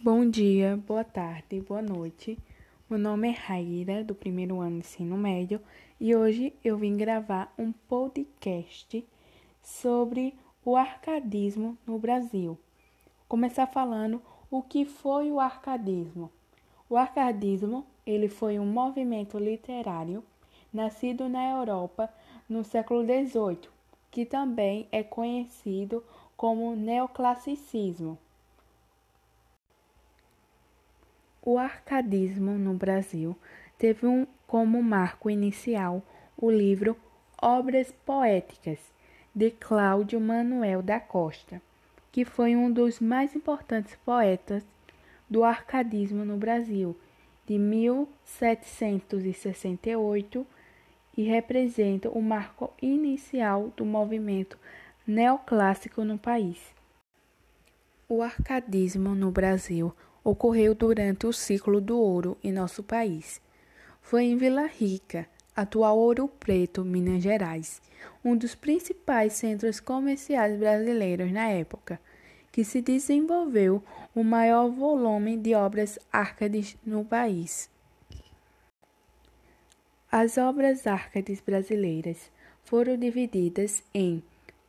Bom dia, boa tarde, boa noite. Meu nome é Raíra, do primeiro ano de ensino médio, e hoje eu vim gravar um podcast sobre o arcadismo no Brasil. Vou começar falando o que foi o arcadismo. O arcadismo, ele foi um movimento literário nascido na Europa no século XVIII, que também é conhecido como neoclassicismo. O arcadismo no Brasil teve um, como marco inicial o livro Obras Poéticas, de Cláudio Manuel da Costa, que foi um dos mais importantes poetas do arcadismo no Brasil, de 1768, e representa o marco inicial do movimento neoclássico no país. O arcadismo no Brasil ocorreu durante o ciclo do ouro em nosso país. Foi em Vila Rica, atual Ouro Preto, Minas Gerais, um dos principais centros comerciais brasileiros na época, que se desenvolveu o maior volume de obras árcades no país. As obras árcades brasileiras foram divididas em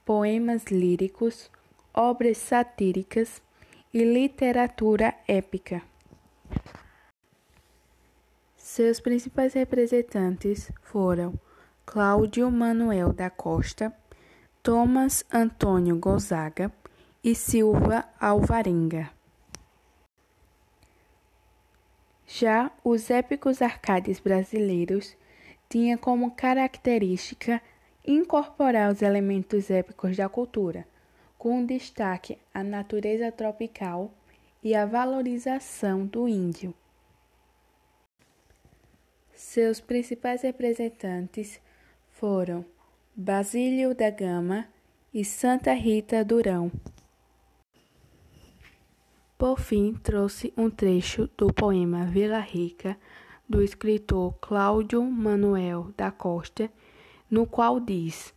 poemas líricos, obras satíricas, e literatura épica. Seus principais representantes foram Cláudio Manuel da Costa, Thomas Antônio Gonzaga e Silva Alvarenga. Já os épicos arcades brasileiros tinham como característica incorporar os elementos épicos da cultura com destaque à natureza tropical e à valorização do índio. Seus principais representantes foram Basílio da Gama e Santa Rita Durão. Por fim, trouxe um trecho do poema Vila Rica, do escritor Cláudio Manuel da Costa, no qual diz: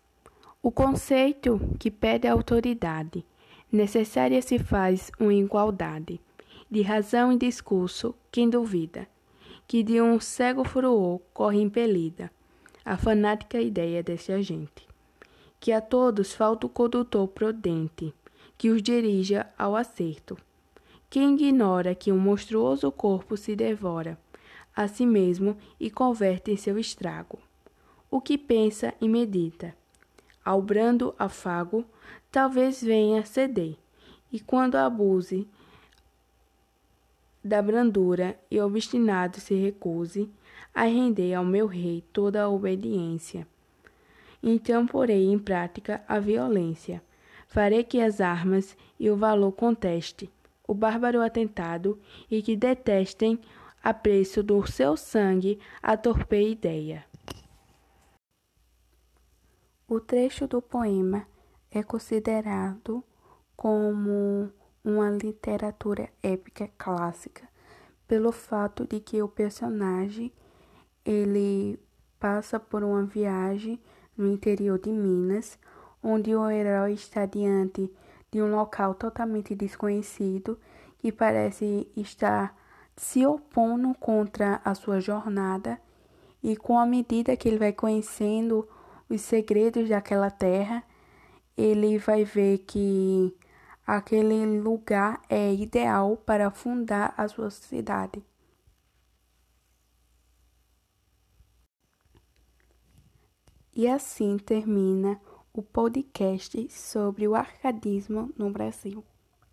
o conceito que pede autoridade. Necessária se faz uma igualdade de razão e discurso quem duvida que de um cego furor corre impelida a fanática ideia desse agente que a todos falta o condutor prudente que os dirija ao acerto. Quem ignora que um monstruoso corpo se devora a si mesmo e converte em seu estrago. O que pensa e medita ao brando afago, talvez venha ceder, e quando abuse da brandura e obstinado se recuse a render ao meu rei toda a obediência. Então porei em prática a violência. Farei que as armas e o valor conteste o bárbaro atentado e que detestem a preço do seu sangue a torpe ideia. O trecho do poema é considerado como uma literatura épica clássica pelo fato de que o personagem ele passa por uma viagem no interior de Minas, onde o herói está diante de um local totalmente desconhecido que parece estar se opondo contra a sua jornada e com a medida que ele vai conhecendo os segredos daquela terra, ele vai ver que aquele lugar é ideal para fundar a sua cidade. E assim termina o podcast sobre o arcadismo no Brasil.